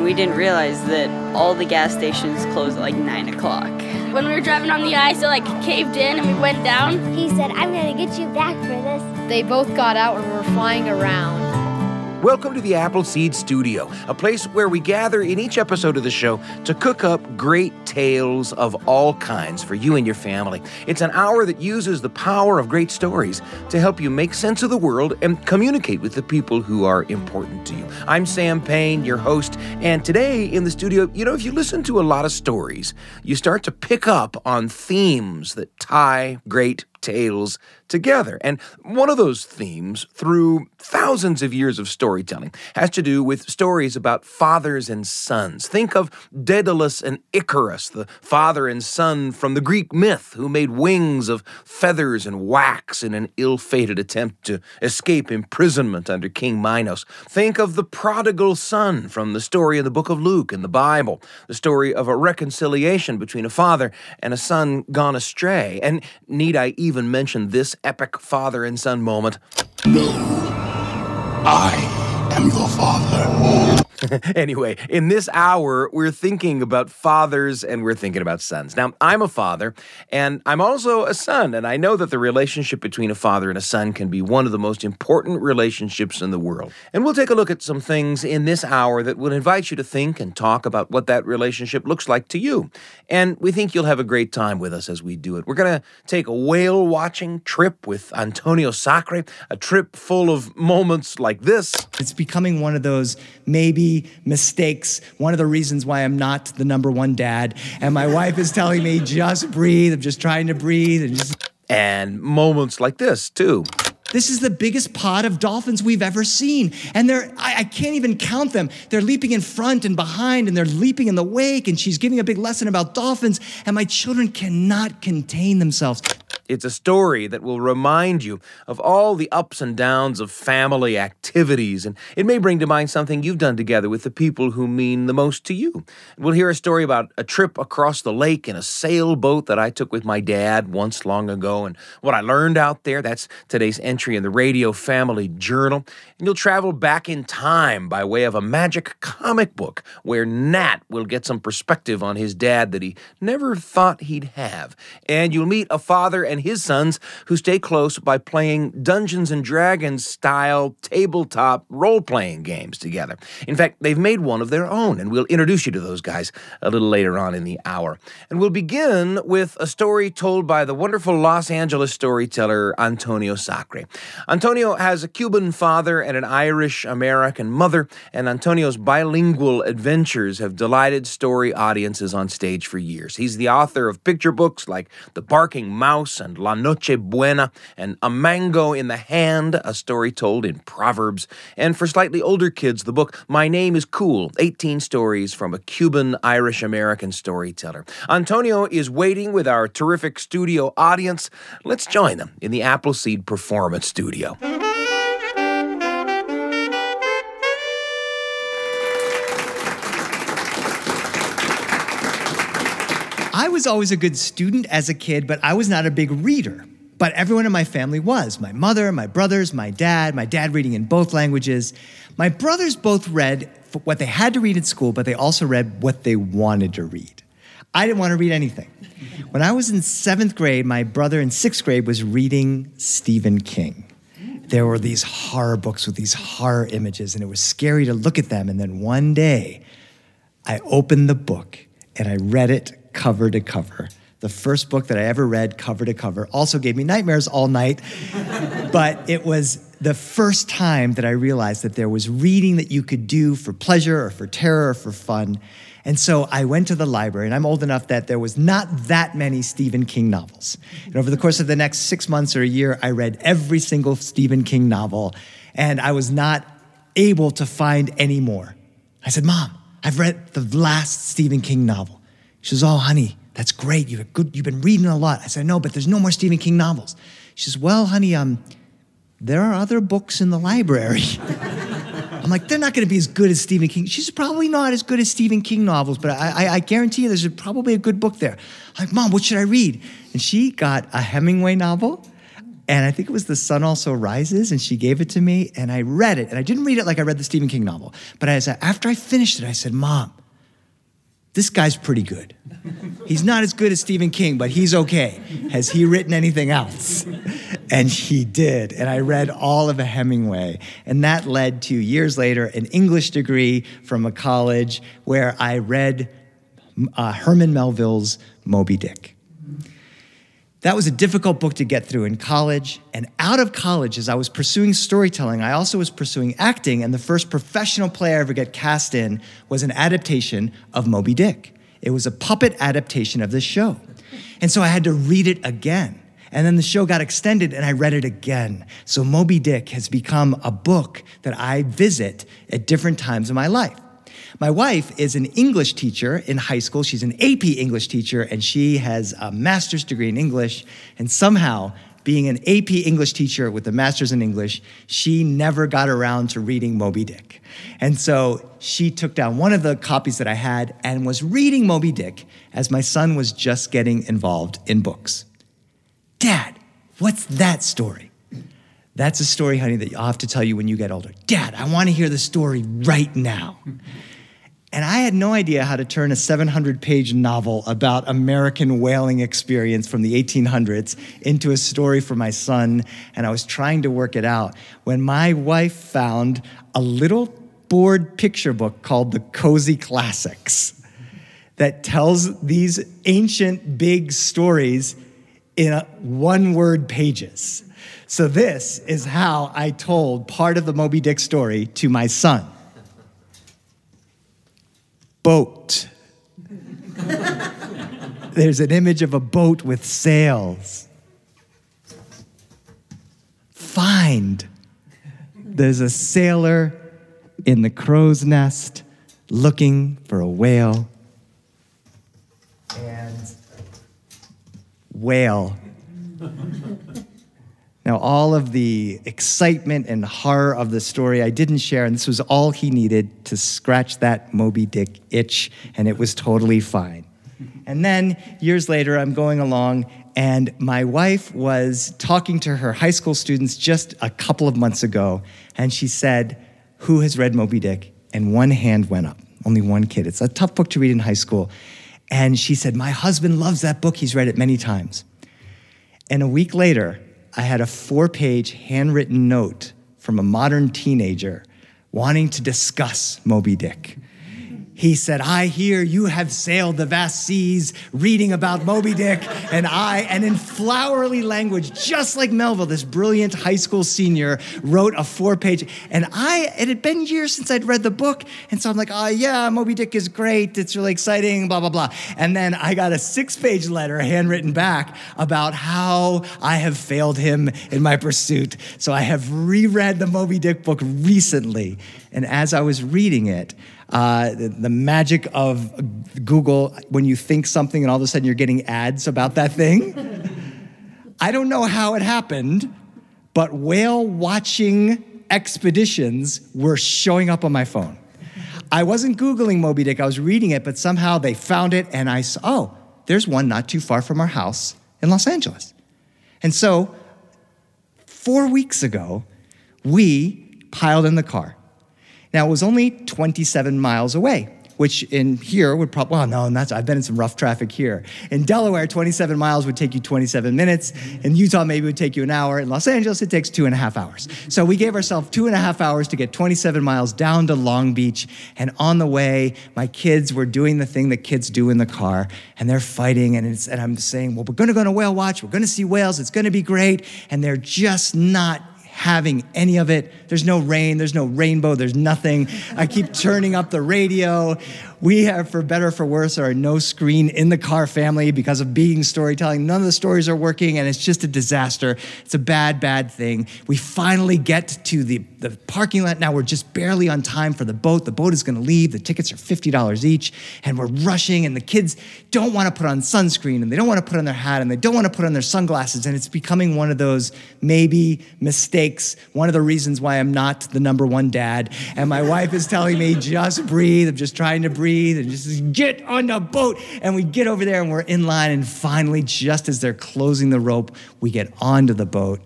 and we didn't realize that all the gas stations close at like 9 o'clock. When we were driving on the ice, it like caved in and we went down. He said, I'm gonna get you back for this. They both got out and were flying around. Welcome to the Appleseed Studio, a place where we gather in each episode of the show to cook up great tales of all kinds for you and your family. It's an hour that uses the power of great stories to help you make sense of the world and communicate with the people who are important to you. I'm Sam Payne, your host, and today in the studio, you know, if you listen to a lot of stories, you start to pick up on themes that tie great tales together. And one of those themes, through thousands of years of storytelling, has to do with stories about fathers and sons. Think of Daedalus and Icarus, the father and son from the Greek myth who made wings of feathers and wax in an ill fated attempt to escape imprisonment under King Minos. Think of the prodigal son from the story in the book of Luke in the Bible, the story of a reconciliation between a father and a son gone astray. And need I even mention this epic father and son moment? No. I am your father. anyway, in this hour, we're thinking about fathers and we're thinking about sons. Now, I'm a father and I'm also a son, and I know that the relationship between a father and a son can be one of the most important relationships in the world. And we'll take a look at some things in this hour that will invite you to think and talk about what that relationship looks like to you. And we think you'll have a great time with us as we do it. We're going to take a whale watching trip with Antonio Sacre, a trip full of moments like this. It's becoming one of those maybe mistakes. One of the reasons why I'm not the number one dad. And my wife is telling me, just breathe. I'm just trying to breathe and just. And moments like this, too. This is the biggest pod of dolphins we've ever seen. And they're, I, I, can't even count them. They're leaping in front and behind, and they're leaping in the wake, and she's giving a big lesson about dolphins, and my children cannot contain themselves. It's a story that will remind you of all the ups and downs of family activities, and it may bring to mind something you've done together with the people who mean the most to you. We'll hear a story about a trip across the lake in a sailboat that I took with my dad once long ago, and what I learned out there. That's today's entry in the Radio Family Journal. And you'll travel back in time by way of a magic comic book where Nat will get some perspective on his dad that he never thought he'd have. And you'll meet a father and his sons who stay close by playing Dungeons and Dragons style tabletop role playing games together. In fact, they've made one of their own, and we'll introduce you to those guys a little later on in the hour. And we'll begin with a story told by the wonderful Los Angeles storyteller Antonio Sacre. Antonio has a Cuban father and an Irish American mother, and Antonio's bilingual adventures have delighted story audiences on stage for years. He's the author of picture books like The Barking Mouse and La Noche Buena, and A Mango in the Hand, a story told in Proverbs. And for slightly older kids, the book My Name is Cool 18 Stories from a Cuban Irish American Storyteller. Antonio is waiting with our terrific studio audience. Let's join them in the Appleseed Performance Studio. I was always a good student as a kid, but I was not a big reader. But everyone in my family was my mother, my brothers, my dad, my dad reading in both languages. My brothers both read what they had to read in school, but they also read what they wanted to read. I didn't want to read anything. When I was in seventh grade, my brother in sixth grade was reading Stephen King. There were these horror books with these horror images, and it was scary to look at them. And then one day, I opened the book and I read it cover to cover. The first book that I ever read, cover to cover, also gave me nightmares all night. but it was the first time that I realized that there was reading that you could do for pleasure or for terror or for fun. And so I went to the library, and I'm old enough that there was not that many Stephen King novels. And over the course of the next six months or a year, I read every single Stephen King novel, and I was not able to find any more. I said, Mom, I've read the last Stephen King novel. She says, Oh, honey, that's great. You've, good, you've been reading a lot. I said, No, but there's no more Stephen King novels. She says, Well, honey, um, there are other books in the library. I'm like, they're not going to be as good as Stephen King. She's probably not as good as Stephen King novels, but I, I, I guarantee you there's probably a good book there. I'm like, Mom, what should I read? And she got a Hemingway novel And I think it was The Sun Also Rises, and she gave it to me, and I read it. And I didn't read it like I read the Stephen King novel, but as after I finished it, I said, Mom, this guy's pretty good. He's not as good as Stephen King, but he's okay. Has he written anything else? And he did. And I read all of a Hemingway. And that led to years later an English degree from a college where I read uh, Herman Melville's Moby Dick. That was a difficult book to get through in college. And out of college, as I was pursuing storytelling, I also was pursuing acting. And the first professional play I ever got cast in was an adaptation of Moby Dick. It was a puppet adaptation of this show. And so I had to read it again. And then the show got extended and I read it again. So Moby Dick has become a book that I visit at different times in my life. My wife is an English teacher in high school. She's an AP English teacher, and she has a master's degree in English. And somehow, being an AP English teacher with a master's in English, she never got around to reading Moby Dick. And so she took down one of the copies that I had and was reading Moby Dick as my son was just getting involved in books. Dad, what's that story? That's a story, honey, that I'll have to tell you when you get older. Dad, I want to hear the story right now. And I had no idea how to turn a 700 page novel about American whaling experience from the 1800s into a story for my son. And I was trying to work it out when my wife found a little board picture book called The Cozy Classics that tells these ancient big stories in one word pages. So, this is how I told part of the Moby Dick story to my son boat. There's an image of a boat with sails. Find. There's a sailor in the crow's nest looking for a whale. And whale. Now, all of the excitement and horror of the story I didn't share, and this was all he needed to scratch that Moby Dick itch, and it was totally fine. And then years later, I'm going along, and my wife was talking to her high school students just a couple of months ago, and she said, Who has read Moby Dick? And one hand went up, only one kid. It's a tough book to read in high school. And she said, My husband loves that book, he's read it many times. And a week later, I had a four page handwritten note from a modern teenager wanting to discuss Moby Dick. He said, I hear you have sailed the vast seas reading about Moby Dick, and I, and in flowery language, just like Melville, this brilliant high school senior, wrote a four page. And I, it had been years since I'd read the book, and so I'm like, oh yeah, Moby Dick is great, it's really exciting, blah, blah, blah. And then I got a six page letter handwritten back about how I have failed him in my pursuit. So I have reread the Moby Dick book recently, and as I was reading it, uh, the, the, magic of Google when you think something and all of a sudden you're getting ads about that thing. I don't know how it happened, but whale watching expeditions were showing up on my phone. I wasn't Googling Moby Dick, I was reading it, but somehow they found it and I saw, oh, there's one not too far from our house in Los Angeles. And so, four weeks ago, we piled in the car now, it was only 27 miles away, which in here would probably, well, no, that's, I've been in some rough traffic here. In Delaware, 27 miles would take you 27 minutes. In Utah, maybe it would take you an hour. In Los Angeles, it takes two and a half hours. So we gave ourselves two and a half hours to get 27 miles down to Long Beach. And on the way, my kids were doing the thing that kids do in the car, and they're fighting. And, and I'm saying, well, we're going to go to whale watch. We're going to see whales. It's going to be great. And they're just not having any of it. There's no rain, there's no rainbow, there's nothing. I keep turning up the radio. We have, for better for worse, are no screen in the car family because of being storytelling. None of the stories are working, and it's just a disaster. It's a bad, bad thing. We finally get to the, the parking lot. Now we're just barely on time for the boat. The boat is going to leave. The tickets are $50 each, and we're rushing, and the kids don't want to put on sunscreen, and they don't want to put on their hat, and they don't want to put on their sunglasses, and it's becoming one of those maybe mistakes. One of the reasons why I'm not the number one dad. And my wife is telling me, just breathe. I'm just trying to breathe breathe and just get on the boat. And we get over there and we're in line. And finally, just as they're closing the rope, we get onto the boat.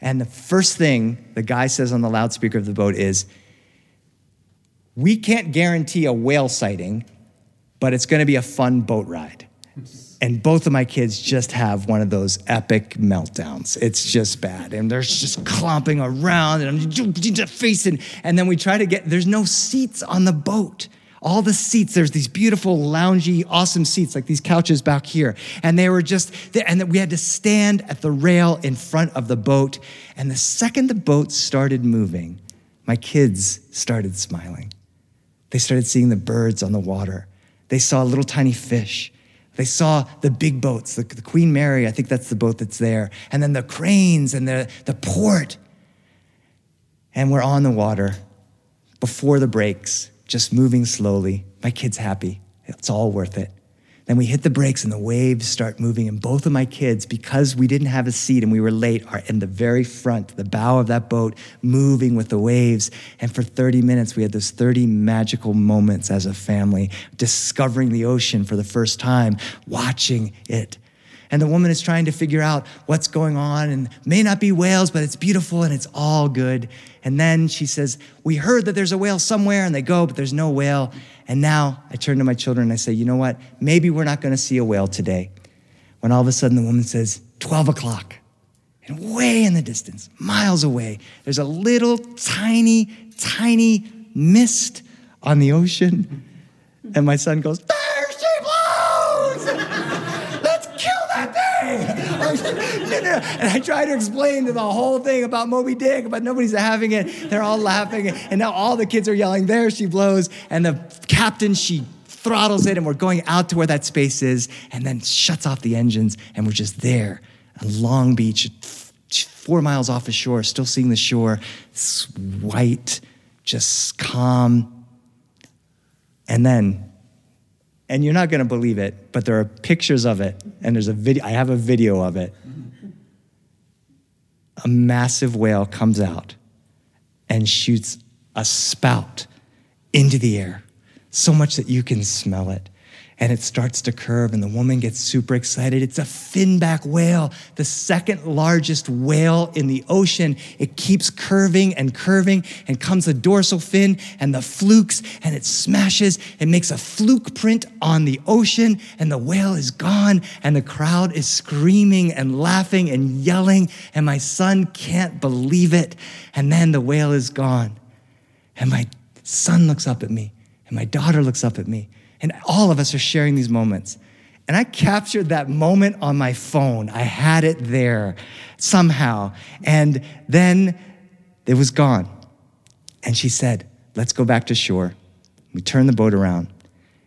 And the first thing the guy says on the loudspeaker of the boat is, We can't guarantee a whale sighting, but it's going to be a fun boat ride. And both of my kids just have one of those epic meltdowns. It's just bad. And they're just clomping around and I'm just facing. And then we try to get, there's no seats on the boat. All the seats, there's these beautiful, loungy, awesome seats, like these couches back here. And they were just, and we had to stand at the rail in front of the boat. And the second the boat started moving, my kids started smiling. They started seeing the birds on the water. They saw little tiny fish. They saw the big boats, the, the, Queen Mary, I think that's the boat that's there, and then the cranes and the, the port. And we're on the water before the breaks, just moving slowly. My kid's happy. It's all worth it. Then we hit the breaks and the waves start moving. And both of my kids, because we didn't have a seat and we were late, are in the very front, the bow of that boat, moving with the waves. And for 30 minutes, we had those 30 magical moments as a family, discovering the ocean for the first time, watching it. And the woman is trying to figure out what's going on and may not be whales, but it's beautiful and it's all good. And then she says, We heard that there's a whale somewhere, and they go, but there's no whale. And now I turn to my children and I say, you know what? Maybe we're not going to see a whale today. When all of a sudden the woman says, 12 o'clock. And way in the distance, miles away, there's a little tiny, tiny mist on the ocean. And my son goes, There she blows! Let's kill that thing! and I try to explain to the whole thing about Moby Dick, but nobody's having it. They're all laughing. And now all the kids are yelling, There she blows. And the captain, she throttles it, and we're going out to where that space is, and then shuts off the engines, and we're just there on Long Beach, four miles off the shore, still seeing the shore. It's white, just calm. And then, and you're not going to believe it, but there are pictures of it, and there's a video. I have a video of it a massive whale comes out and shoots a spout into the air, so much that you can smell it and it starts to curve, and the woman gets super excited. It's a finback whale, the second largest whale in the ocean. It keeps curving and curving, and comes the dorsal fin and the flukes, and it smashes. It makes a fluke print on the ocean, and the whale is gone, and the crowd is screaming and laughing and yelling, and my son can't believe it. And then the whale is gone, and my son looks up at me, and my daughter looks up at me and all of us are sharing these moments. And I captured that moment on my phone. I had it there somehow. And then it was gone. And she said, Let's go back to shore. We turned the boat around.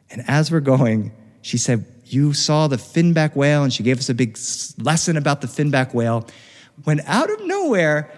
And as we're going, she said, You saw the finback whale. And she gave us a big lesson about the finback whale. When out of nowhere,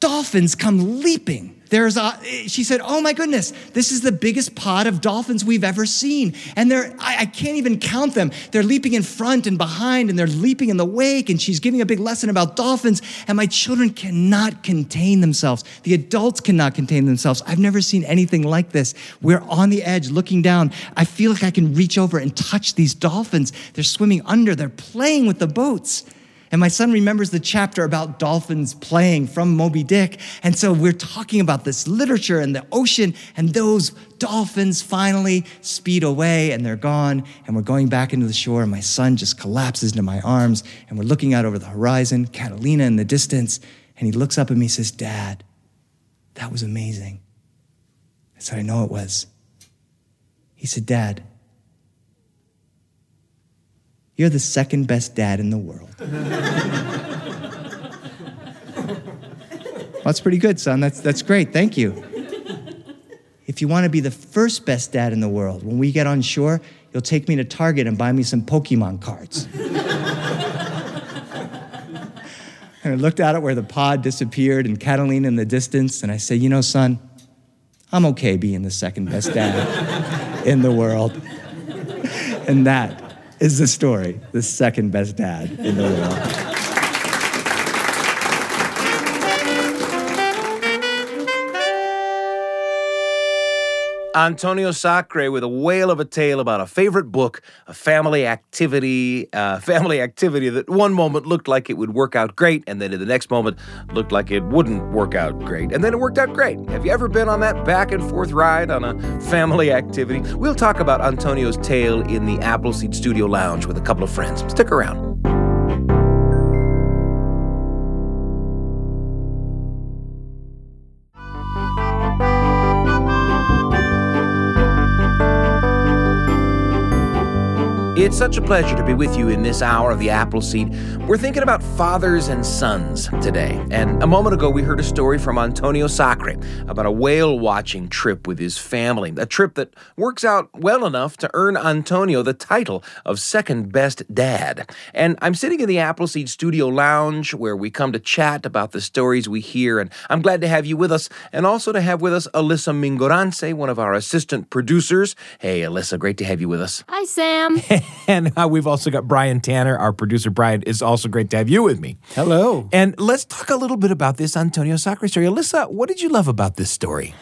dolphins come leaping there's a, she said, Oh my goodness, this is the biggest pod of dolphins we've ever seen. And they're, I, I can't even count them. They're leaping in front and behind, and they're leaping in the wake. And she's giving a big lesson about dolphins. And my children cannot contain themselves. The adults cannot contain themselves. I've never seen anything like this. We're on the edge looking down. I feel like I can reach over and touch these dolphins. They're swimming under, they're playing with the boats. And my son remembers the chapter about dolphins playing from Moby Dick. And so we're talking about this literature and the ocean, and those dolphins finally speed away and they're gone. And we're going back into the shore, and my son just collapses into my arms. And we're looking out over the horizon, Catalina in the distance. And he looks up at me and says, Dad, that was amazing. I said, I know it was. He said, Dad, you're the second best dad in the world. well, that's pretty good, son. That's, that's great. Thank you. If you want to be the first best dad in the world, when we get on shore, you'll take me to Target and buy me some Pokemon cards. and I looked out at where the pod disappeared and Catalina in the distance, and I said, You know, son, I'm okay being the second best dad in the world. and that is the story, the second best dad in the world. Antonio Sacre with a whale of a tale about a favorite book, a family activity, uh, family activity that one moment looked like it would work out great, and then in the next moment looked like it wouldn't work out great, and then it worked out great. Have you ever been on that back and forth ride on a family activity? We'll talk about Antonio's tale in the Appleseed Studio Lounge with a couple of friends. Stick around. It's such a pleasure to be with you in this hour of the Appleseed. We're thinking about fathers and sons today. And a moment ago, we heard a story from Antonio Sacre about a whale watching trip with his family, a trip that works out well enough to earn Antonio the title of second best dad. And I'm sitting in the Appleseed Studio Lounge where we come to chat about the stories we hear. And I'm glad to have you with us and also to have with us Alyssa Mingorance, one of our assistant producers. Hey, Alyssa, great to have you with us. Hi, Sam. And uh, we've also got Brian Tanner, our producer. Brian, it's also great to have you with me. Hello. And let's talk a little bit about this Antonio Sacre story. Alyssa, what did you love about this story?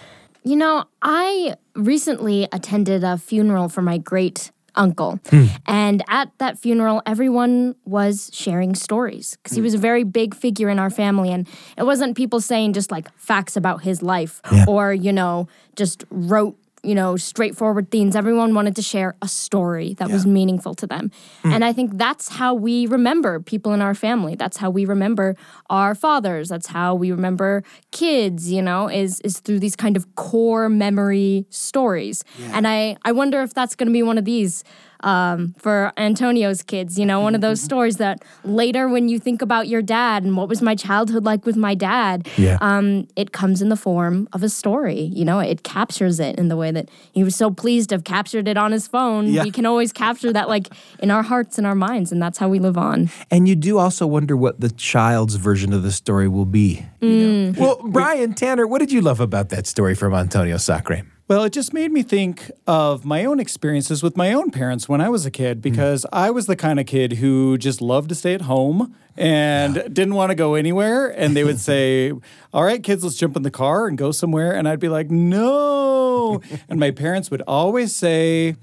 You know, I recently attended a funeral for my great uncle. And at that funeral, everyone was sharing stories because he was a very big figure in our family. And it wasn't people saying just like facts about his life or, you know, just rote. You know, straightforward themes. Everyone wanted to share a story that was meaningful to them. Hmm. And I think that's how we remember people in our family. That's how we remember our fathers. That's how we remember kids, you know, is is through these kind of core memory stories. And I I wonder if that's going to be one of these um, for Antonio's kids, you know, one of those stories that later when you think about your dad and what was my childhood like with my dad, Yeah. um, it comes in the form of a story. You know, it captures it in the way that he was so pleased to have captured it on his phone. Yeah. We can always capture that like in our hearts and our minds, and that's how we live on. And you do also wonder what the child's version of the story will be. you know? Well, Brian Tanner, what did you love about that story from Antonio Sacre? Well, it just made me think of my own experiences with my own parents when I was a kid because I was the kind of kid who just loved to stay at home and didn't want to go anywhere. And they would say, All right, kids, let's jump in the car and go somewhere. And I'd be like, No. and my parents would always say,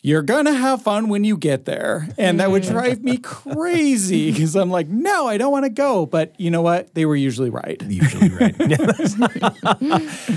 you're gonna have fun when you get there. And that would mm. drive me crazy because I'm like, no, I don't wanna go. But you know what? They were usually right. Usually right.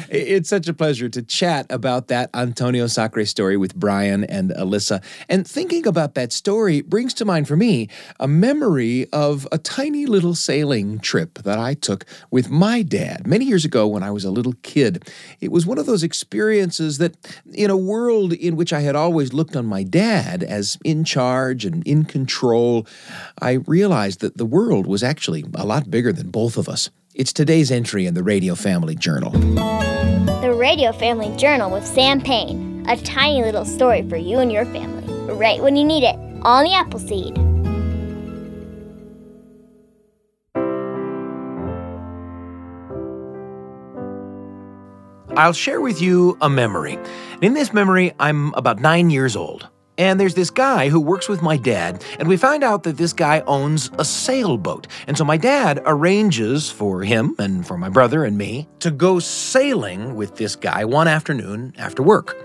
it's such a pleasure to chat about that Antonio Sacre story with Brian and Alyssa. And thinking about that story brings to mind for me a memory of a tiny little sailing trip that I took with my dad many years ago when I was a little kid. It was one of those experiences that, in a world in which I had always looked on my dad as in charge and in control, I realized that the world was actually a lot bigger than both of us. It's today's entry in the Radio Family Journal. The Radio Family Journal with Sam Payne. A tiny little story for you and your family. Right when you need it. On the Appleseed. I'll share with you a memory. In this memory, I'm about nine years old. And there's this guy who works with my dad, and we find out that this guy owns a sailboat. And so my dad arranges for him and for my brother and me to go sailing with this guy one afternoon after work.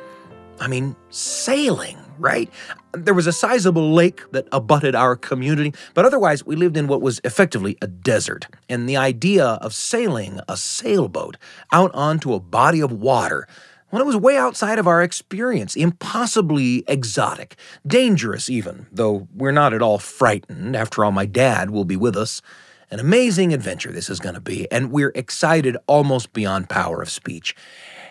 I mean, sailing, right? There was a sizable lake that abutted our community, but otherwise we lived in what was effectively a desert. And the idea of sailing a sailboat out onto a body of water, well, it was way outside of our experience, impossibly exotic, dangerous even, though we're not at all frightened. After all, my dad will be with us. An amazing adventure this is going to be, and we're excited almost beyond power of speech.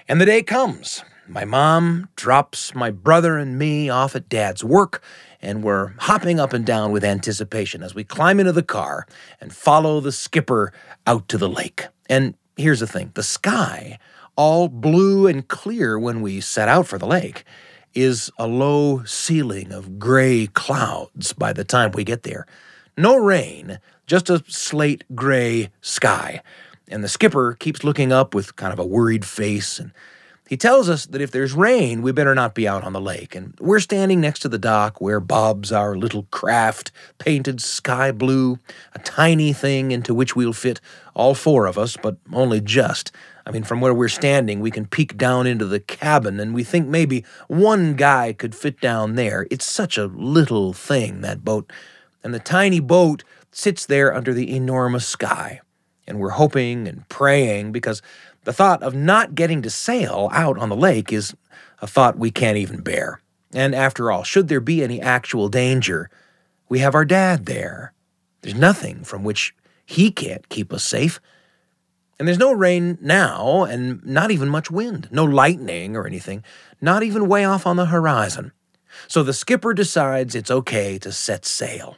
And the day comes. My mom drops my brother and me off at dad's work, and we're hopping up and down with anticipation as we climb into the car and follow the skipper out to the lake. And here's the thing the sky, all blue and clear when we set out for the lake, is a low ceiling of gray clouds by the time we get there. No rain, just a slate gray sky. And the skipper keeps looking up with kind of a worried face and he tells us that if there's rain, we better not be out on the lake. And we're standing next to the dock where bobs our little craft, painted sky blue, a tiny thing into which we'll fit all four of us, but only just. I mean, from where we're standing, we can peek down into the cabin and we think maybe one guy could fit down there. It's such a little thing, that boat. And the tiny boat sits there under the enormous sky. And we're hoping and praying because the thought of not getting to sail out on the lake is a thought we can't even bear. And after all, should there be any actual danger, we have our dad there. There's nothing from which he can't keep us safe. And there's no rain now, and not even much wind, no lightning or anything, not even way off on the horizon. So the skipper decides it's okay to set sail.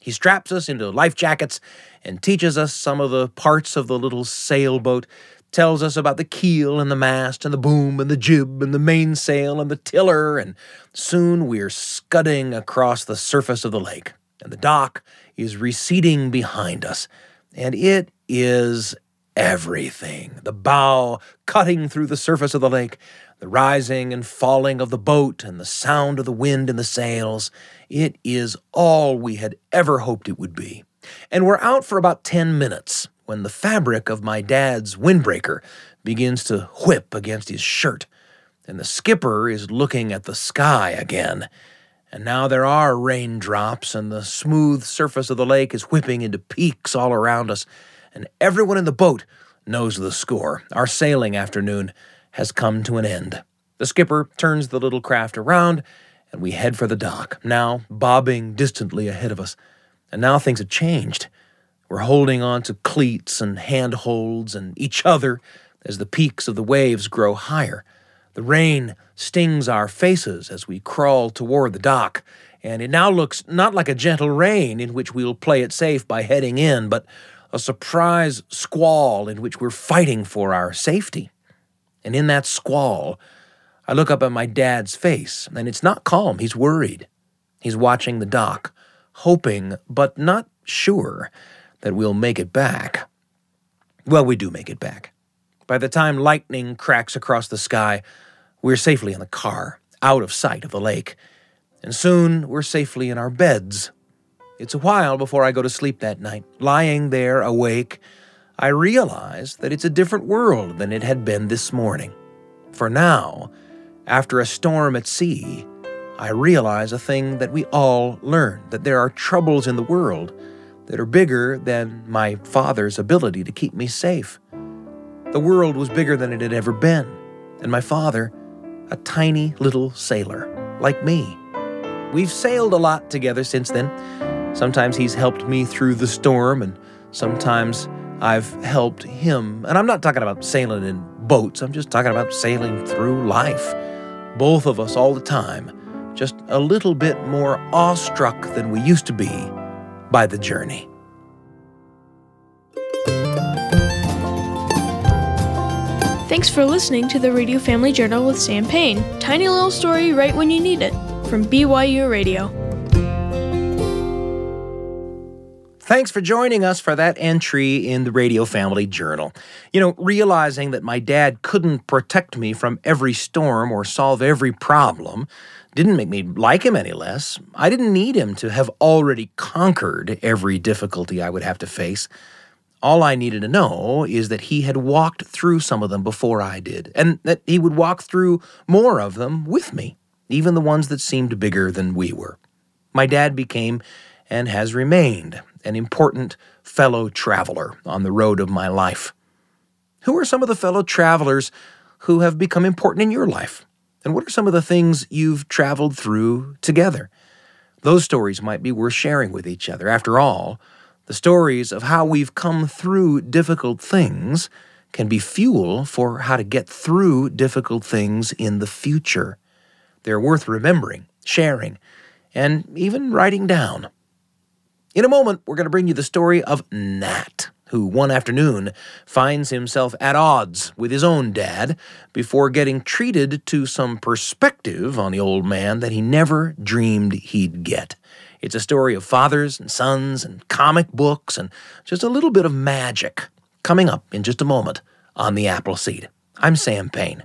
He straps us into life jackets and teaches us some of the parts of the little sailboat, tells us about the keel and the mast and the boom and the jib and the mainsail and the tiller, and soon we're scudding across the surface of the lake, and the dock is receding behind us, and it is everything. The bow cutting through the surface of the lake, the rising and falling of the boat, and the sound of the wind in the sails. It is all we had ever hoped it would be. And we're out for about 10 minutes when the fabric of my dad's windbreaker begins to whip against his shirt, and the skipper is looking at the sky again. And now there are raindrops, and the smooth surface of the lake is whipping into peaks all around us and everyone in the boat knows the score. Our sailing afternoon has come to an end. The skipper turns the little craft around, and we head for the dock, now bobbing distantly ahead of us. And now things have changed. We're holding on to cleats and handholds and each other as the peaks of the waves grow higher. The rain stings our faces as we crawl toward the dock, and it now looks not like a gentle rain in which we'll play it safe by heading in, but a surprise squall in which we're fighting for our safety. And in that squall, I look up at my dad's face, and it's not calm. He's worried. He's watching the dock, hoping, but not sure, that we'll make it back. Well, we do make it back. By the time lightning cracks across the sky, we're safely in the car, out of sight of the lake. And soon we're safely in our beds, it's a while before I go to sleep that night. Lying there awake, I realize that it's a different world than it had been this morning. For now, after a storm at sea, I realize a thing that we all learn that there are troubles in the world that are bigger than my father's ability to keep me safe. The world was bigger than it had ever been, and my father, a tiny little sailor like me. We've sailed a lot together since then, Sometimes he's helped me through the storm, and sometimes I've helped him. And I'm not talking about sailing in boats, I'm just talking about sailing through life. Both of us all the time, just a little bit more awestruck than we used to be by the journey. Thanks for listening to the Radio Family Journal with Sam Payne. Tiny little story right when you need it from BYU Radio. Thanks for joining us for that entry in the Radio Family Journal. You know, realizing that my dad couldn't protect me from every storm or solve every problem didn't make me like him any less. I didn't need him to have already conquered every difficulty I would have to face. All I needed to know is that he had walked through some of them before I did, and that he would walk through more of them with me, even the ones that seemed bigger than we were. My dad became and has remained an important fellow traveler on the road of my life. Who are some of the fellow travelers who have become important in your life? And what are some of the things you've traveled through together? Those stories might be worth sharing with each other. After all, the stories of how we've come through difficult things can be fuel for how to get through difficult things in the future. They're worth remembering, sharing, and even writing down. In a moment, we're going to bring you the story of Nat, who one afternoon finds himself at odds with his own dad before getting treated to some perspective on the old man that he never dreamed he'd get. It's a story of fathers and sons and comic books and just a little bit of magic coming up in just a moment on the Appleseed. I'm Sam Payne.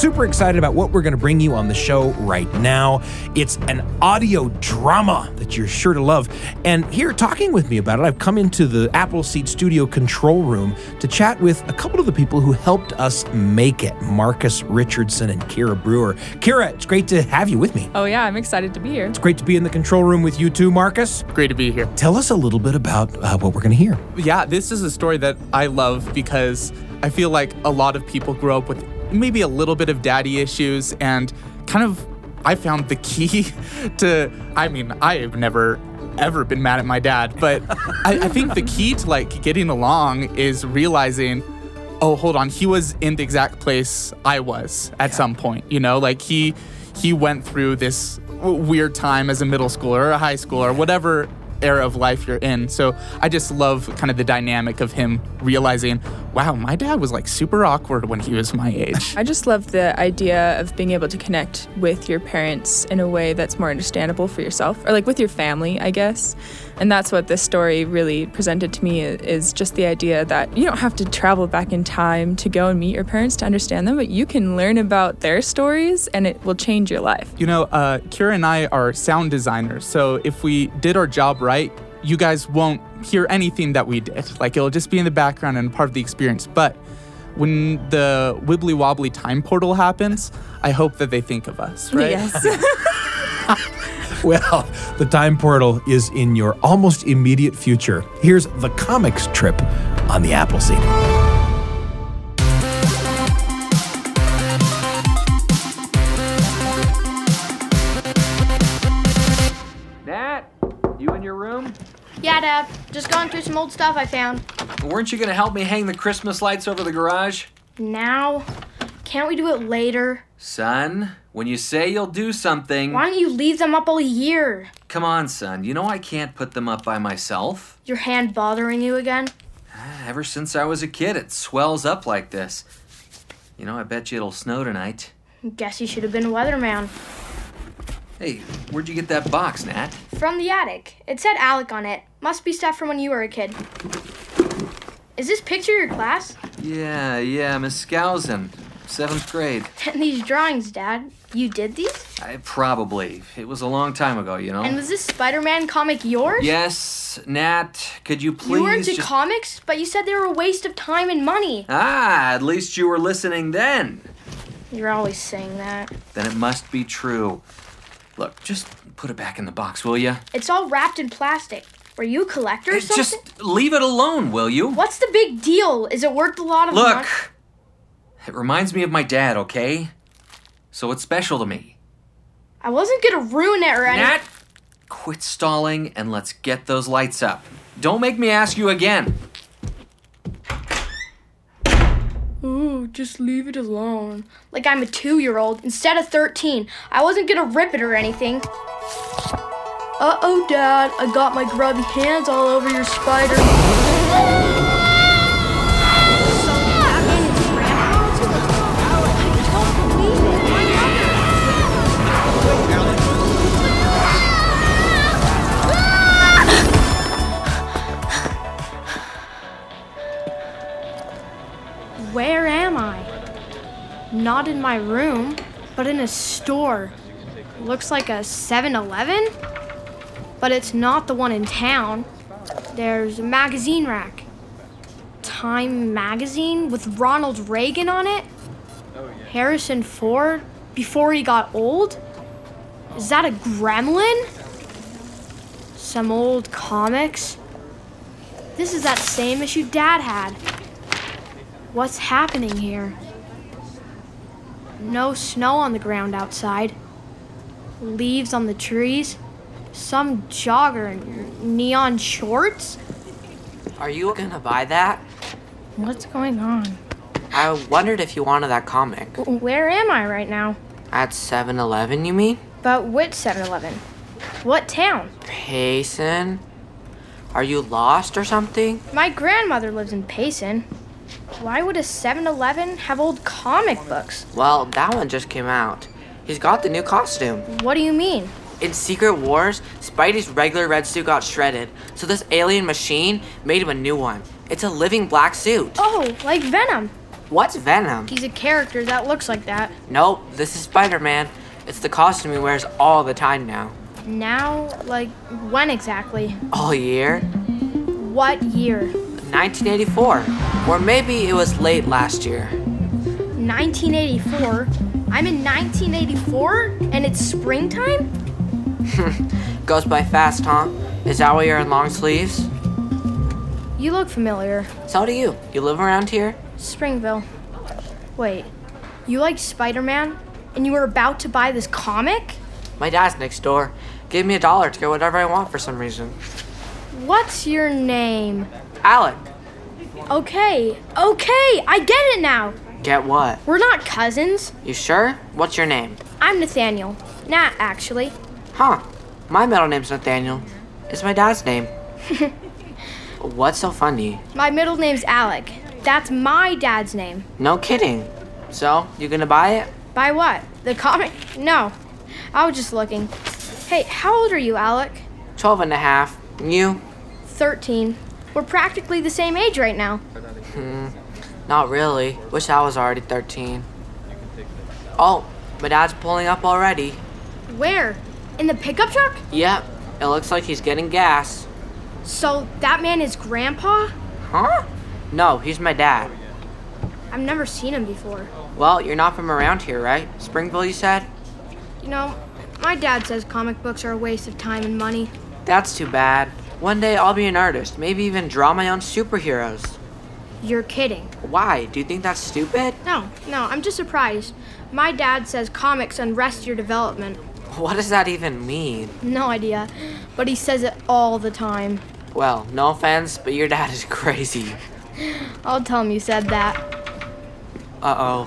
Super excited about what we're going to bring you on the show right now. It's an audio drama that you're sure to love. And here, talking with me about it, I've come into the Appleseed Studio control room to chat with a couple of the people who helped us make it Marcus Richardson and Kira Brewer. Kira, it's great to have you with me. Oh, yeah, I'm excited to be here. It's great to be in the control room with you too, Marcus. Great to be here. Tell us a little bit about uh, what we're going to hear. Yeah, this is a story that I love because I feel like a lot of people grow up with maybe a little bit of daddy issues and kind of I found the key to I mean, I have never ever been mad at my dad, but I, I think the key to like getting along is realizing oh hold on he was in the exact place i was at some point you know? Like he he went through this weird time as a middle schooler or a high schooler whatever era of life you're in so i just love kind of the dynamic of him realizing wow my dad was like super awkward when he was my age I just love the idea of being able to connect with your parents in a way that's more understandable for yourself, or like with your family, I guess. And that's what this story really presented to me is just the idea that you don't have to travel back in time to go and meet your parents to understand them, but you can learn about their stories and it will change your life. You know, uh, Kira and I are sound designers, so if we did our job right, you guys won't hear anything that we did. Like it'll just be in the background and part of the experience. But when the wibbly wobbly time portal happens, I hope that they think of us, right? Well, the time portal is in your almost immediate future. Here's the comics trip on the Appleseed. Nat, you in your room? Yeah, Dad. Just going through some old stuff I found. Weren't you gonna help me hang the Christmas lights over the garage? Now? Can't we do it later? Son, when you say you'll do something. Why don't you leave them up all year? Come on, son. You know I can't put them up by myself. Your hand bothering you again? Ever since I was a kid, it swells up like this. You know, I bet you it'll snow tonight. Guess you should have been a weatherman. Hey, where'd you get that box, Nat? From the attic. It said Alec on it. Must be stuff from when you were a kid. Is this picture your class? Yeah, yeah, Miss Skousen. Seventh grade. And these drawings, Dad. You did these? I, probably. It was a long time ago, you know? And was this Spider Man comic yours? Yes, Nat, could you please You were into just- comics, but you said they were a waste of time and money. Ah, at least you were listening then. You're always saying that. Then it must be true. Look, just put it back in the box, will you? It's all wrapped in plastic. Were you a collector or something? Just leave it alone, will you? What's the big deal? Is it worth a lot of money? It reminds me of my dad, okay? So it's special to me. I wasn't gonna ruin it or anything. Nat, quit stalling and let's get those lights up. Don't make me ask you again. Ooh, just leave it alone. Like I'm a two year old instead of 13. I wasn't gonna rip it or anything. Uh oh, Dad. I got my grubby hands all over your spider. Where am I? Not in my room, but in a store. Looks like a 7 Eleven? But it's not the one in town. There's a magazine rack. Time magazine with Ronald Reagan on it? Harrison Ford before he got old? Is that a gremlin? Some old comics? This is that same issue Dad had. What's happening here? No snow on the ground outside. Leaves on the trees. Some jogger in neon shorts. Are you gonna buy that? What's going on? I wondered if you wanted that comic. Where am I right now? At 7 Eleven, you mean? But which 7 Eleven? What town? Payson? Are you lost or something? My grandmother lives in Payson. Why would a 7 Eleven have old comic books? Well, that one just came out. He's got the new costume. What do you mean? In Secret Wars, Spidey's regular red suit got shredded, so this alien machine made him a new one. It's a living black suit. Oh, like Venom. What's Venom? He's a character that looks like that. Nope, this is Spider Man. It's the costume he wears all the time now. Now, like, when exactly? All year? What year? 1984. Or maybe it was late last year. 1984? I'm in 1984 and it's springtime? Goes by fast, huh? Is that why you're in long sleeves? You look familiar. So do you. You live around here? Springville. Wait, you like Spider Man? And you were about to buy this comic? My dad's next door. Gave me a dollar to get whatever I want for some reason. What's your name? Alec. Okay, okay, I get it now. Get what? We're not cousins. You sure? What's your name? I'm Nathaniel. Nat, actually. Huh. My middle name's Nathaniel. It's my dad's name. What's so funny? My middle name's Alec. That's my dad's name. No kidding. So, you gonna buy it? Buy what? The comic? No. I was just looking. Hey, how old are you, Alec? Twelve and a half. You? 13. We're practically the same age right now. Hmm. Not really. Wish I was already 13. Oh, my dad's pulling up already. Where? In the pickup truck? Yep. It looks like he's getting gas. So that man is grandpa? Huh? No, he's my dad. I've never seen him before. Well, you're not from around here, right? Springville, you said? You know, my dad says comic books are a waste of time and money. That's too bad. One day I'll be an artist, maybe even draw my own superheroes. You're kidding. Why? Do you think that's stupid? No, no, I'm just surprised. My dad says comics unrest your development. What does that even mean? No idea, but he says it all the time. Well, no offense, but your dad is crazy. I'll tell him you said that. Uh oh.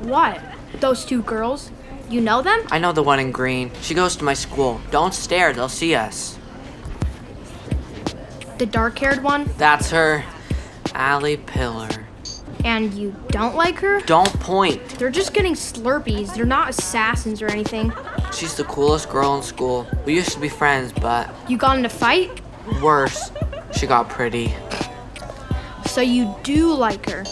What? Those two girls? You know them? I know the one in green. She goes to my school. Don't stare, they'll see us. The dark haired one? That's her. Allie Pillar. And you don't like her? Don't point. They're just getting slurpees. They're not assassins or anything. She's the coolest girl in school. We used to be friends, but You got in a fight? worse, she got pretty. So you do like her.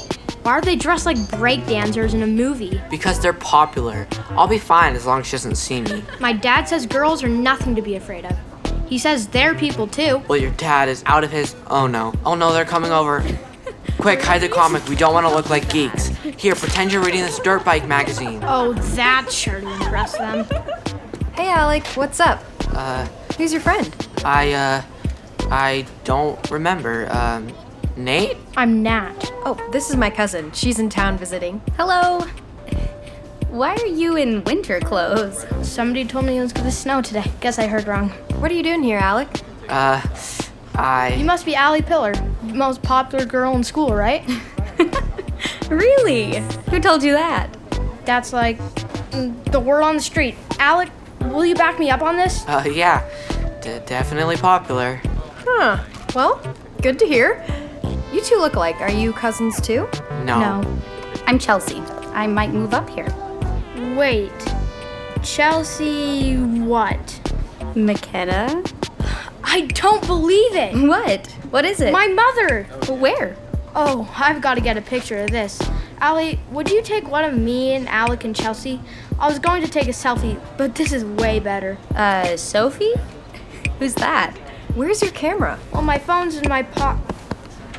Why are they dressed like breakdancers in a movie? Because they're popular. I'll be fine as long as she doesn't see me. My dad says girls are nothing to be afraid of. He says they're people too. Well, your dad is out of his. Oh no. Oh no, they're coming over. Quick, hide the comic. We don't want to look like geeks. Here, pretend you're reading this dirt bike magazine. Oh, that's sure to impress them. Hey, Alec, what's up? Uh, Who's your friend? I, uh, I don't remember. Um, Nate? I'm Nat. Oh, this is my cousin. She's in town visiting. Hello. Why are you in winter clothes? Somebody told me it was gonna snow today. Guess I heard wrong. What are you doing here, Alec? Uh, I. You must be Allie Pillar, most popular girl in school, right? Really? Who told you that? That's like mm, the word on the street. Alec, will you back me up on this? Uh, yeah. D- definitely popular. Huh. Well, good to hear. You two look alike. Are you cousins too? No. No. I'm Chelsea. I might move up here. Wait. Chelsea what? McKenna? I don't believe it. What? What is it? My mother. Where? Oh, I've got to get a picture of this. Allie, would you take one of me and Alec and Chelsea? I was going to take a selfie, but this is way better. Uh, Sophie? Who's that? Where's your camera? Well, my phone's in my pocket.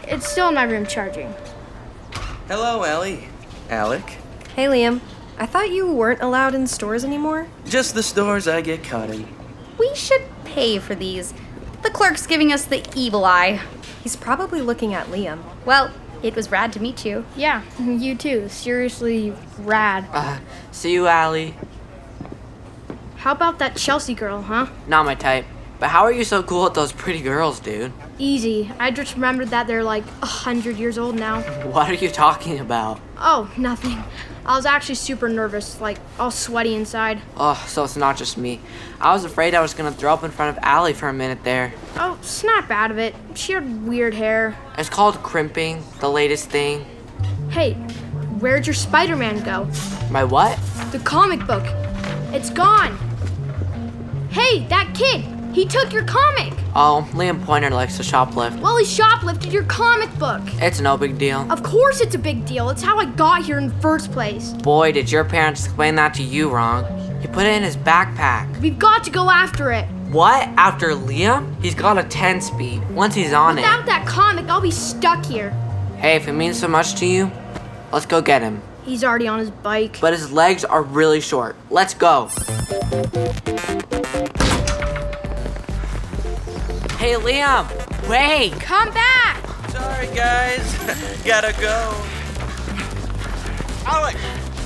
It's still in my room charging. Hello, Ellie. Alec. Hey, Liam. I thought you weren't allowed in stores anymore. Just the stores I get caught in. We should pay for these. The clerk's giving us the evil eye. He's probably looking at Liam. Well, it was rad to meet you. Yeah, you too. Seriously, rad. Uh, see you, Allie. How about that Chelsea girl, huh? Not my type. But how are you so cool with those pretty girls, dude? Easy. I just remembered that they're like a hundred years old now. What are you talking about? Oh, nothing. I was actually super nervous, like all sweaty inside. Oh, so it's not just me. I was afraid I was gonna throw up in front of Allie for a minute there. Oh, snap out of it. She had weird hair. It's called crimping, the latest thing. Hey, where'd your Spider Man go? My what? The comic book. It's gone. Hey, that kid! He took your comic! Oh, Liam Pointer likes to shoplift. Well, he shoplifted your comic book. It's no big deal. Of course it's a big deal. It's how I got here in the first place. Boy, did your parents explain that to you wrong. He put it in his backpack. We've got to go after it. What? After Liam? He's got a 10 speed. Once he's on it. Without that comic, I'll be stuck here. Hey, if it means so much to you, let's go get him. He's already on his bike. But his legs are really short. Let's go. Hey, Liam! Wait! Come back! Sorry, guys. Gotta go. Alec,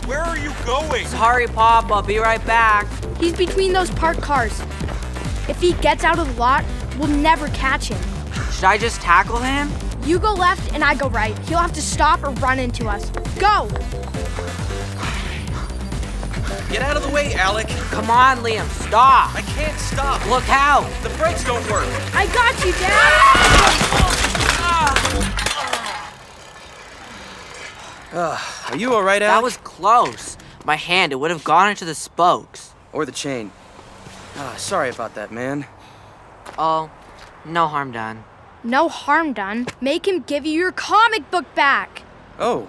where are you going? Sorry, Pop. I'll be right back. He's between those parked cars. If he gets out of the lot, we'll never catch him. Should I just tackle him? You go left and I go right. He'll have to stop or run into us. Go! Get out of the way, Alec. Come on, Liam. Stop. I can't stop. Look out. The brakes don't work. I got you, Dad! Uh, are you all right, That was close. My hand, it would have gone into the spokes. Or the chain. Ah, sorry about that, man. Oh, no harm done. No harm done. Make him give you your comic book back. Oh,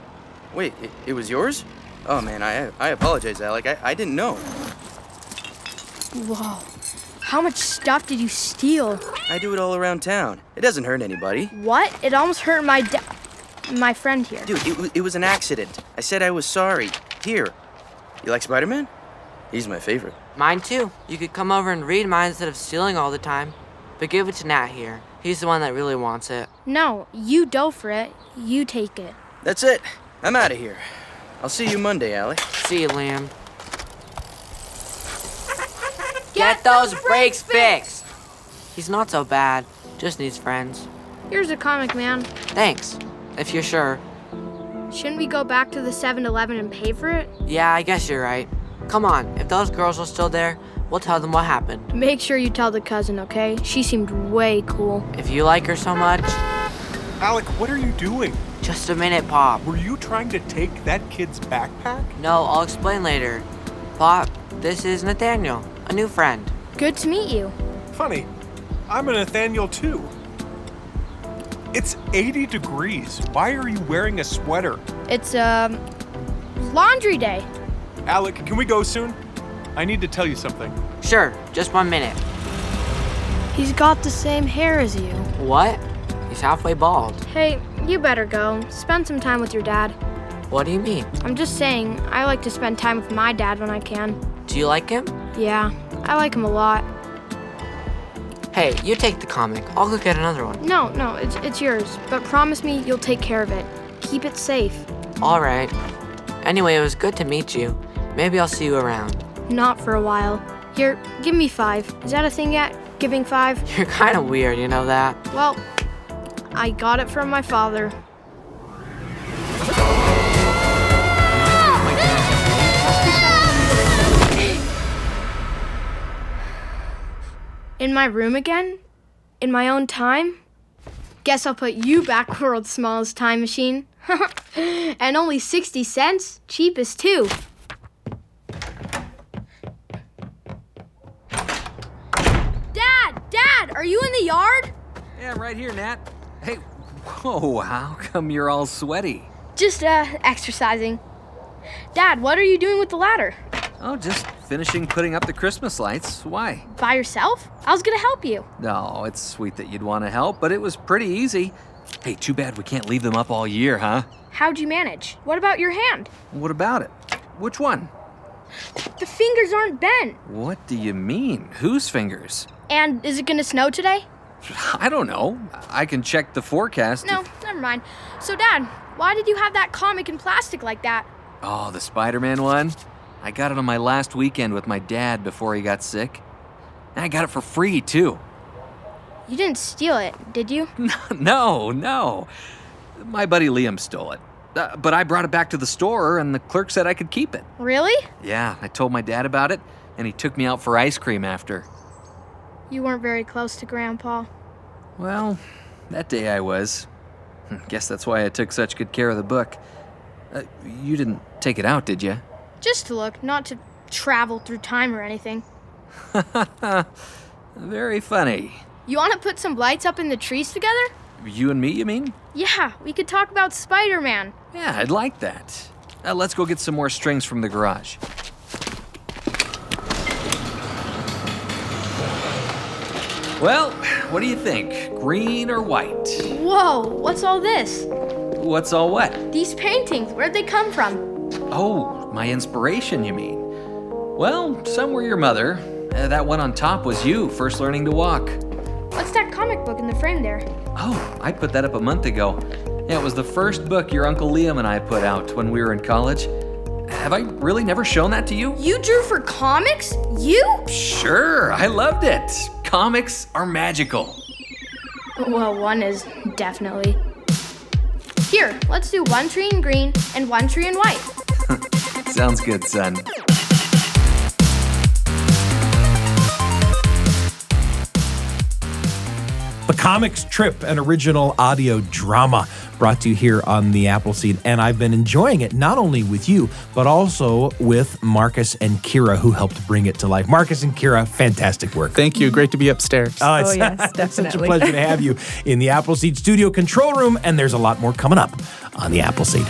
wait, it, it was yours? Oh man, I I apologize, Alec. I, I didn't know. Whoa. How much stuff did you steal? I do it all around town. It doesn't hurt anybody. What? It almost hurt my da- my friend here. Dude, it, it was an accident. I said I was sorry. Here. You like Spider-Man? He's my favorite. Mine too. You could come over and read mine instead of stealing all the time. But give it to Nat here. He's the one that really wants it. No, you go for it. You take it. That's it. I'm out of here. I'll see you Monday, Alec. See you, Liam. Get those brakes fixed! He's not so bad. Just needs friends. Here's a comic, man. Thanks. If you're sure. Shouldn't we go back to the 7-Eleven and pay for it? Yeah, I guess you're right. Come on, if those girls are still there, we'll tell them what happened. Make sure you tell the cousin, okay? She seemed way cool. If you like her so much, Alec, what are you doing? Just a minute, Pop. Were you trying to take that kid's backpack? No, I'll explain later. Pop, this is Nathaniel, a new friend. Good to meet you. Funny. I'm a Nathaniel too. It's 80 degrees. Why are you wearing a sweater? It's um laundry day. Alec, can we go soon? I need to tell you something. Sure, just one minute. He's got the same hair as you. What? He's halfway bald. Hey, you better go. Spend some time with your dad. What do you mean? I'm just saying, I like to spend time with my dad when I can. Do you like him? Yeah, I like him a lot. Hey, you take the comic. I'll go get another one. No, no, it's, it's yours. But promise me you'll take care of it. Keep it safe. All right. Anyway, it was good to meet you. Maybe I'll see you around. Not for a while. Here, give me five. Is that a thing yet? Giving five? You're kind of weird, you know that? Well, I got it from my father. In my room again? In my own time? Guess I'll put you back, world's smallest time machine. and only 60 cents? Cheapest, too. Dad! Dad! Are you in the yard? Yeah, I'm right here, Nat. Hey, whoa, how come you're all sweaty? Just, uh, exercising. Dad, what are you doing with the ladder? Oh, just finishing putting up the Christmas lights. Why? By yourself? I was gonna help you. No, it's sweet that you'd want to help, but it was pretty easy. Hey, too bad we can't leave them up all year, huh? How'd you manage? What about your hand? What about it? Which one? The fingers aren't bent. What do you mean? Whose fingers? And is it gonna snow today? I don't know. I can check the forecast. No, never mind. So, Dad, why did you have that comic in plastic like that? Oh, the Spider Man one? I got it on my last weekend with my dad before he got sick. And I got it for free, too. You didn't steal it, did you? no, no. My buddy Liam stole it. Uh, but I brought it back to the store, and the clerk said I could keep it. Really? Yeah, I told my dad about it, and he took me out for ice cream after. You weren't very close to Grandpa. Well, that day I was. Guess that's why I took such good care of the book. Uh, you didn't take it out, did you? Just to look, not to travel through time or anything. Very funny. You want to put some lights up in the trees together? You and me, you mean? Yeah, we could talk about Spider Man. Yeah, I'd like that. Uh, let's go get some more strings from the garage. Well, what do you think? Green or white? Whoa, what's all this? What's all what? These paintings, where'd they come from? Oh, my inspiration, you mean? Well, some were your mother. Uh, that one on top was you, first learning to walk. What's that comic book in the frame there? Oh, I put that up a month ago. Yeah, it was the first book your Uncle Liam and I put out when we were in college. Have I really never shown that to you? You drew for comics? You? Sure, I loved it. Comics are magical. Well, one is definitely. Here, let's do one tree in green and one tree in white. Sounds good, son. The Comics Trip, an original audio drama brought to you here on the Appleseed. And I've been enjoying it not only with you, but also with Marcus and Kira, who helped bring it to life. Marcus and Kira, fantastic work. Thank you. Great to be upstairs. Oh, it's, Oh, yes, it's such a definitely. pleasure to have you in the Appleseed studio control room. And there's a lot more coming up on the Appleseed.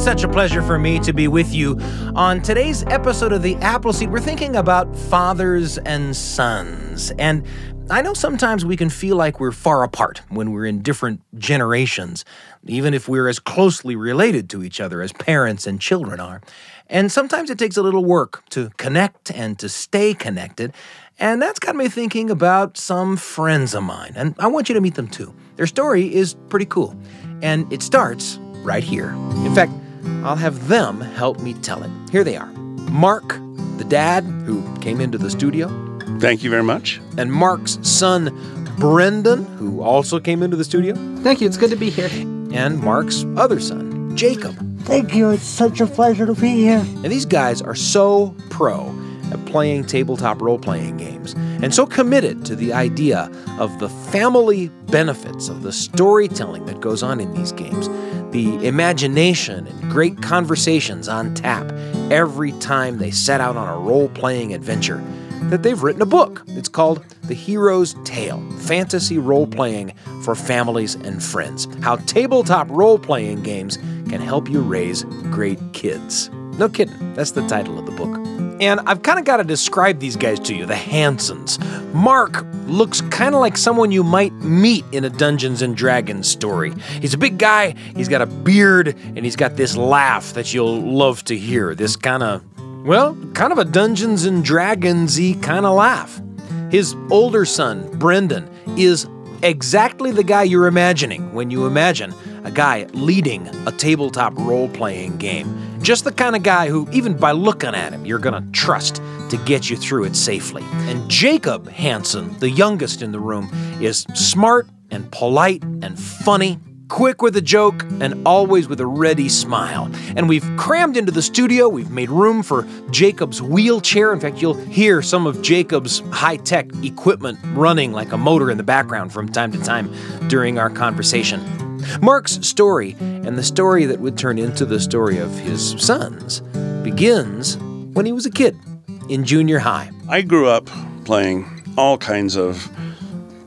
It's such a pleasure for me to be with you. On today's episode of The Appleseed, we're thinking about fathers and sons. And I know sometimes we can feel like we're far apart when we're in different generations, even if we're as closely related to each other as parents and children are. And sometimes it takes a little work to connect and to stay connected. And that's got me thinking about some friends of mine. And I want you to meet them too. Their story is pretty cool. And it starts right here. In fact, I'll have them help me tell it. Here they are Mark, the dad who came into the studio. Thank you very much. And Mark's son, Brendan, who also came into the studio. Thank you. It's good to be here. And Mark's other son, Jacob. Thank you. It's such a pleasure to be here. And these guys are so pro at playing tabletop role playing games and so committed to the idea of the family benefits of the storytelling that goes on in these games, the imagination and great conversations on tap every time they set out on a role playing adventure. That they've written a book. It's called The Hero's Tale Fantasy Role Playing for Families and Friends. How tabletop role playing games can help you raise great kids. No kidding, that's the title of the book. And I've kind of got to describe these guys to you the Hansens. Mark looks kind of like someone you might meet in a Dungeons and Dragons story. He's a big guy, he's got a beard, and he's got this laugh that you'll love to hear. This kind of, well, kind of a Dungeons and Dragons y kind of laugh. His older son, Brendan, is exactly the guy you're imagining when you imagine a guy leading a tabletop role playing game. Just the kind of guy who, even by looking at him, you're going to trust to get you through it safely. And Jacob Hansen, the youngest in the room, is smart and polite and funny. Quick with a joke and always with a ready smile. And we've crammed into the studio. We've made room for Jacob's wheelchair. In fact, you'll hear some of Jacob's high tech equipment running like a motor in the background from time to time during our conversation. Mark's story, and the story that would turn into the story of his sons, begins when he was a kid in junior high. I grew up playing all kinds of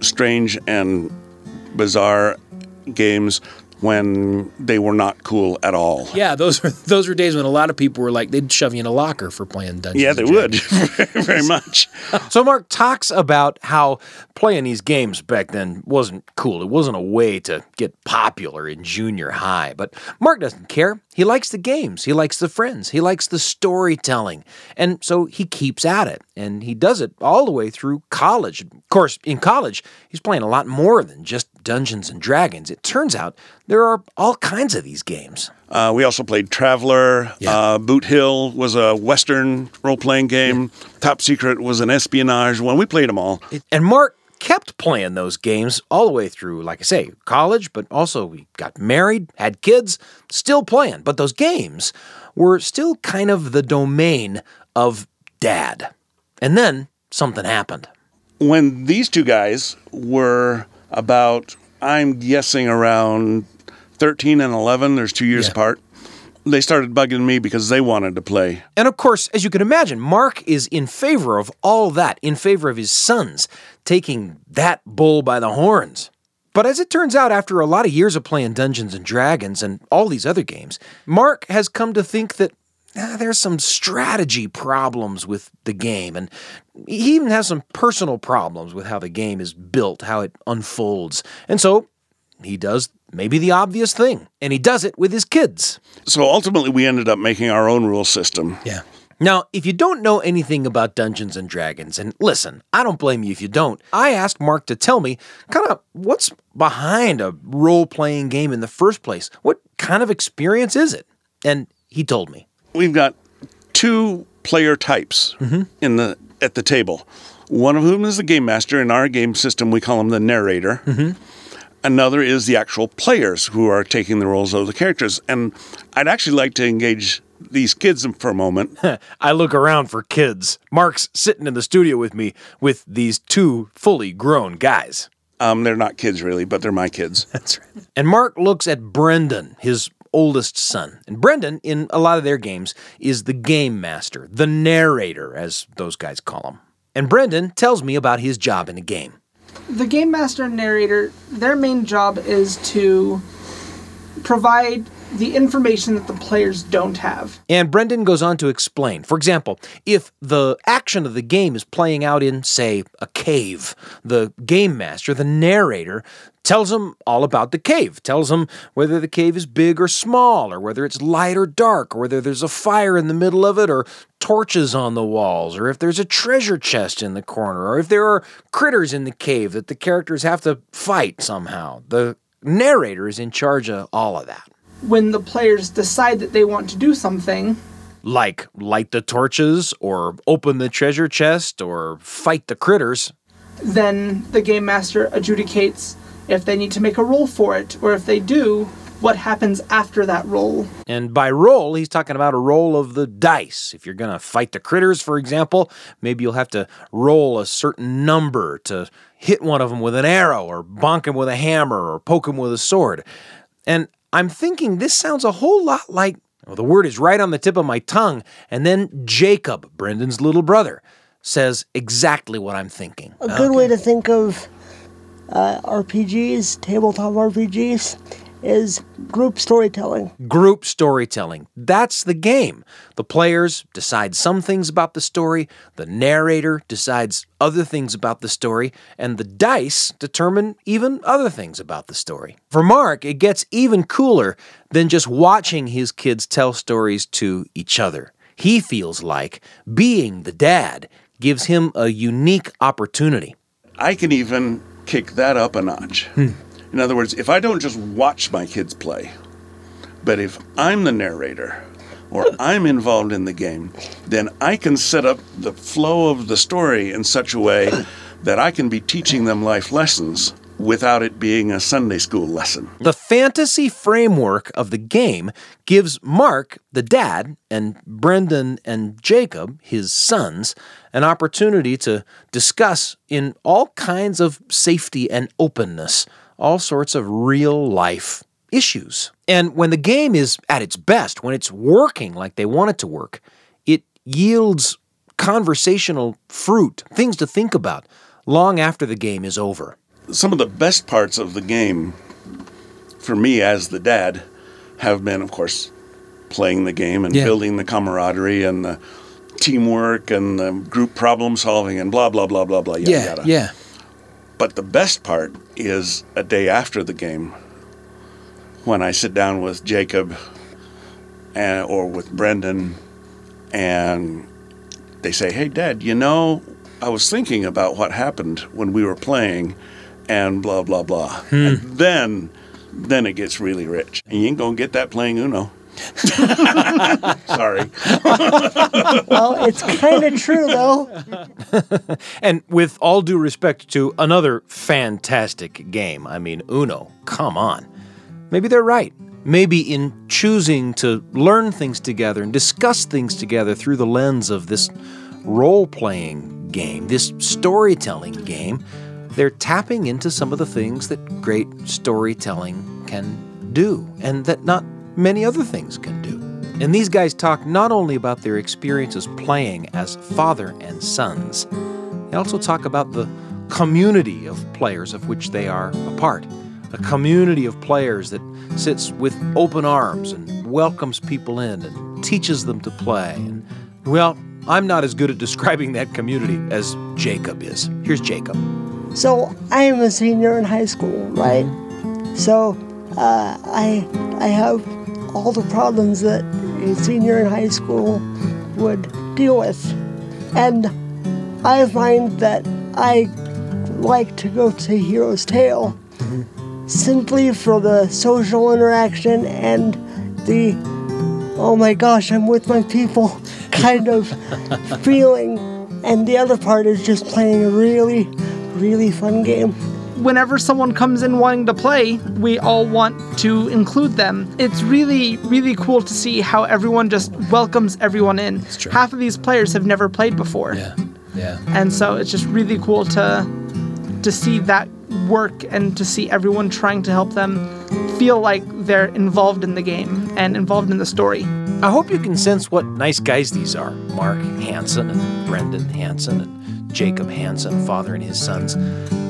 strange and bizarre games when they were not cool at all. Yeah, those were those were days when a lot of people were like they'd shove you in a locker for playing Dungeons. Yeah, they and would Dragons. very much. So Mark talks about how playing these games back then wasn't cool. It wasn't a way to get popular in junior high. But Mark doesn't care. He likes the games. He likes the friends. He likes the storytelling. And so he keeps at it. And he does it all the way through college. Of course, in college, he's playing a lot more than just Dungeons and Dragons. It turns out there are all kinds of these games. Uh, we also played Traveller. Uh, Boot Hill was a Western role playing game. Top Secret was an espionage one. We played them all. And Mark kept playing those games all the way through, like I say, college, but also we got married, had kids, still playing. But those games were still kind of the domain of dad. And then something happened. when these two guys were about, I'm guessing around 13 and 11, there's two years apart, they started bugging me because they wanted to play. And of course, as you can imagine, Mark is in favor of all that, in favor of his sons taking that bull by the horns. But as it turns out, after a lot of years of playing Dungeons and Dragons and all these other games, Mark has come to think that there's some strategy problems with the game, and he even has some personal problems with how the game is built, how it unfolds. And so he does maybe the obvious thing, and he does it with his kids. So ultimately, we ended up making our own rule system. Yeah. Now, if you don't know anything about Dungeons and Dragons, and listen, I don't blame you if you don't, I asked Mark to tell me kind of what's behind a role playing game in the first place. What kind of experience is it? And he told me. We've got two player types in the at the table. One of whom is the game master. In our game system, we call him the narrator. Another is the actual players who are taking the roles of the characters. And I'd actually like to engage these kids for a moment. I look around for kids. Mark's sitting in the studio with me with these two fully grown guys. Um, they're not kids really, but they're my kids. That's right. And Mark looks at Brendan, his oldest son. And Brendan, in a lot of their games, is the game master, the narrator, as those guys call him. And Brendan tells me about his job in the game. the game master and narrator, their main job is to provide the information that the players don't have. And Brendan goes on to explain. For example, if the action of the game is playing out in, say, a cave, the game master, the narrator, tells them all about the cave, tells them whether the cave is big or small, or whether it's light or dark, or whether there's a fire in the middle of it, or torches on the walls, or if there's a treasure chest in the corner, or if there are critters in the cave that the characters have to fight somehow. The narrator is in charge of all of that. When the players decide that they want to do something, like light the torches or open the treasure chest or fight the critters. then the game master adjudicates if they need to make a roll for it, or if they do, what happens after that roll. And by roll, he's talking about a roll of the dice. If you're going to fight the critters, for example, maybe you'll have to roll a certain number to hit one of them with an arrow or bonk him with a hammer or poke him with a sword. And I'm thinking this sounds a whole lot like well, the word is right on the tip of my tongue. And then Jacob, Brendan's little brother, says exactly what I'm thinking. A good way to think of uh, RPGs, tabletop RPGs, is group storytelling. Group storytelling. That's the game. The players decide some things about the story, the narrator decides other things about the story, and the dice determine even other things about the story. For Mark, it gets even cooler than just watching his kids tell stories to each other. He feels like being the dad gives him a unique opportunity. I can even kick that up a notch. Hmm. In other words, if I don't just watch my kids play, but if I'm the narrator or I'm involved in the game, then I can set up the flow of the story in such a way that I can be teaching them life lessons without it being a Sunday school lesson. The fantasy framework of the game gives Mark, the dad, and Brendan and Jacob, his sons, an opportunity to discuss in all kinds of safety and openness all sorts of real life issues. And when the game is at its best, when it's working like they want it to work, it yields conversational fruit, things to think about long after the game is over. Some of the best parts of the game for me as the dad have been, of course, playing the game and Yeah. building the camaraderie and the teamwork and the group problem solving and blah, blah, blah, blah, blah, yada, Yeah, yada. yeah. But the best part is a day after the game when I sit down with Jacob and, or with Brendan and they say, Hey, Dad, you know, I was thinking about what happened when we were playing and blah, blah, blah. Hmm. And then, then it gets really rich. And you ain't going to get that playing Uno. Sorry. well, it's kind of true, though. And with all due respect to another fantastic game, I mean, Uno, come on. Maybe they're right. Maybe in choosing to learn things together and discuss things together through the lens of this role playing game, this storytelling game, they're tapping into some of the things that great storytelling can do and that not many other things can do. And these guys talk not only about their experiences playing as father and sons, they also talk about the community of players of which they are a part. A community of players that sits with open arms and welcomes people in and teaches them to play. And, well, I'm not as good at describing that community as Jacob is. Here's Jacob. So I am a senior in high school, right? So uh, I I have all the problems that a senior in high school would deal with, and I find that I like to go to Hero's Tale simply for the social interaction and the oh my gosh, I'm with my people kind of feeling. And the other part is just playing a really, really fun game. Whenever someone comes in wanting to play, we all want to include them. It's really, really cool to see how everyone just welcomes everyone in. Half of these players have never played before. Yeah. Yeah. And so it's just really cool to to see that work and to see everyone trying to help them feel like they're involved in the game and involved in the story. I hope you can sense what nice guys these are Mark Hansen and Brendan Hansen and Jacob Hansen, father and his sons.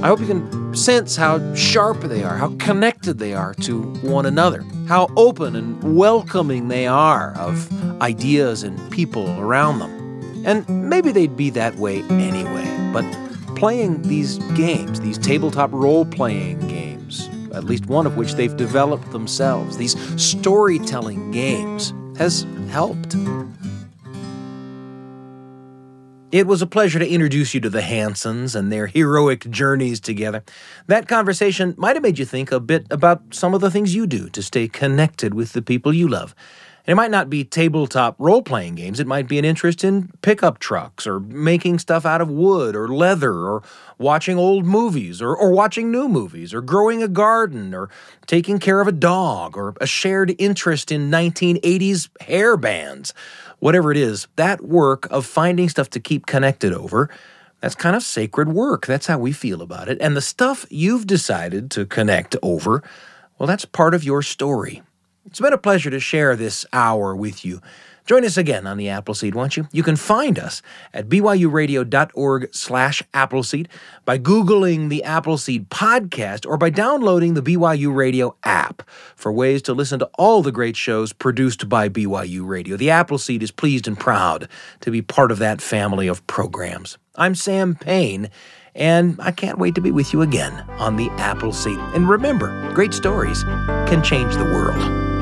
I hope you can sense how sharp they are, how connected they are to one another, how open and welcoming they are of ideas and people around them. And maybe they'd be that way anyway, but playing these games, these tabletop role playing games, at least one of which they've developed themselves, these storytelling games, has helped. It was a pleasure to introduce you to the Hansens and their heroic journeys together. That conversation might have made you think a bit about some of the things you do to stay connected with the people you love. And it might not be tabletop role playing games, it might be an interest in pickup trucks or making stuff out of wood or leather or watching old movies or, or watching new movies or growing a garden or taking care of a dog or a shared interest in 1980s hair bands. Whatever it is, that work of finding stuff to keep connected over. That's kind of sacred work. That's how we feel about it. And the stuff you've decided to connect over, well, that's part of your story. It's been a pleasure to share this hour with you. Join us again on the Appleseed, won't you? You can find us at byuradio.org slash Appleseed by Googling the Appleseed podcast or by downloading the BYU Radio app for ways to listen to all the great shows produced by BYU Radio. The Appleseed is pleased and proud to be part of that family of programs. I'm Sam Payne, and I can't wait to be with you again on the Appleseed. And remember, great stories can change the world.